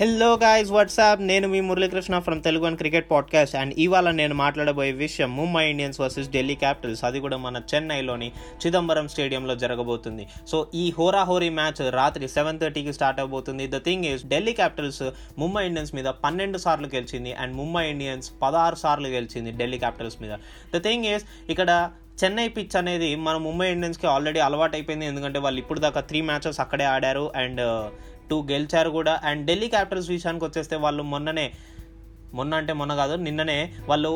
Hello guys what's up నేను మీ Muralikrishna from Telugu and cricket podcast and ఇవాళ నేను మాట్లాడబోయే విషయం Mumbai Indians versus Delhi Capitals అది కూడా మన చెన్నైలోని చిదంబరం స్టేడియంలో జరగబోతుంది. సో ఈ హోరాహోరీ మ్యాచ్ రాత్రి సెవెన్ థర్టీకి స్టార్ట్ అవబోతుంది. The thing is Delhi Capitals Mumbai Indians మీద పన్నెండు సార్లు గెలిచింది అండ్ ముంబై ఇండియన్స్ పదహారు సార్లు గెలిచింది ఢిల్లీ క్యాపిటల్స్ మీద. ద థింగ్ ఈస్ ఇక్కడ చెన్నై పిచ్ అనేది మన ముంబై ఇండియన్స్కి ఆల్రెడీ అలవాటు అయిపోయింది ఎందుకంటే వాళ్ళు ఇప్పుడు దాకా త్రీ మ్యాచెస్ అక్కడే ఆడారు. అండ్ టూ గెలిచారు కూడా. అండ్ ఢిల్లీ క్యాపిటల్స్ విషయానికి వచ్చేస్తే వాళ్ళు మొన్ననే మొన్న అంటే మొన్న కాదు నిన్ననే వాళ్ళు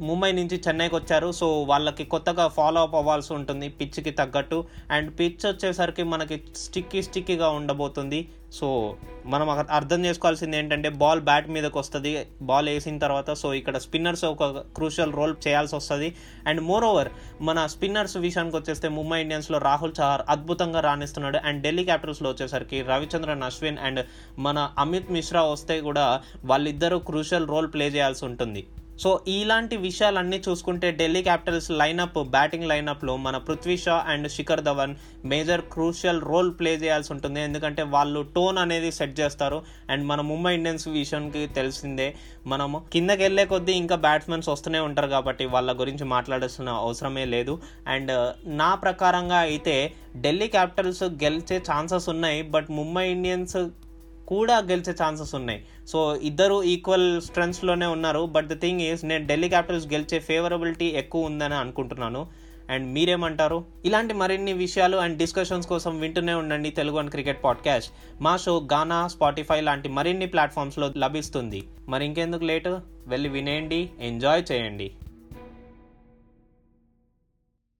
ముంబై నుంచి చెన్నైకి వచ్చారు. సో వాళ్ళకి కొత్తగా ఫాలో అప్ అవ్వాల్సి ఉంటుంది. పిచ్కి తగ్గట్టు. అండ్ పిచ్ వచ్చేసరికి మనకి స్టిక్కీ స్టిక్కీగా ఉండబోతుంది. సో మనం అర్థం చేసుకోవాల్సింది ఏంటంటే బాల్ బ్యాట్ మీదకి వస్తుంది. బాల్ వేసిన తర్వాత సో ఇక్కడ స్పిన్నర్స్ ఒక క్రూషియల్ రోల్ చేయాల్సి వస్తుంది. అండ్ మోర్ ఓవర్ మన స్పిన్నర్స్ విషయానికి వచ్చేస్తే ముంబై ఇండియన్స్లో రాహుల్ చహార్ అద్భుతంగా రాణిస్తున్నాడు. అండ్ ఢిల్లీ క్యాపిటల్స్లో వచ్చేసరికి రవిచంద్రన్ అశ్విన్ అండ్ మన అమిత్ మిశ్రా వస్తే కూడా వాళ్ళిద్దరూ క్రూషియల్ రోల్ ప్లే చేయాల్సి ఉంటుంది. సో ఇలాంటి విషయాలన్నీ చూసుకుంటే ఢిల్లీ క్యాపిటల్స్ లైనప్ బ్యాటింగ్ లైనప్లో మన Prithvi Shaw and Shikhar Dhawan major crucial role play చేయాల్సి ఉంటుంది. ఎందుకంటే వాళ్ళు టోన్ అనేది సెట్ చేస్తారు. అండ్ మన ముంబై ఇండియన్స్ విషయానికి తెలిసిందే మనము కిందకి వెళ్ళే కొద్దీ ఇంకా బ్యాట్స్మెన్స్ వస్తూనే ఉంటారు కాబట్టి వాళ్ళ గురించి మాట్లాడాల్సిన అవసరమే లేదు. అండ్ నా ప్రకారంగా అయితే ఢిల్లీ క్యాపిటల్స్ గెలిచే ఛాన్సెస్ ఉన్నాయి. బట్ ముంబై ఇండియన్స్ కూడా గెలిచే ఛాన్సెస్ ఉన్నాయి. సో ఇద్దరు ఈక్వల్ స్ట్రెంగ్స్లోనే ఉన్నారు. బట్ ద థింగ్ ఈస్ నేను ఢిల్లీ క్యాపిటల్స్ గెలిచే ఫేవరబిలిటీ ఎక్కువ ఉందని అనుకుంటున్నాను. అండ్ మీరేమంటారు? ఇలాంటి మరిన్ని విషయాలు అండ్ డిస్కషన్స్ కోసం వింటూనే ఉండండి తెలుగు అండ్ క్రికెట్ పాడ్కాస్ట్ మా షో గానా స్పాటిఫై లాంటి మరిన్ని ప్లాట్ఫామ్స్లో లభిస్తుంది. మరి ఇంకెందుకు లేటు? వెళ్ళి వినేయండి ఎంజాయ్ చేయండి.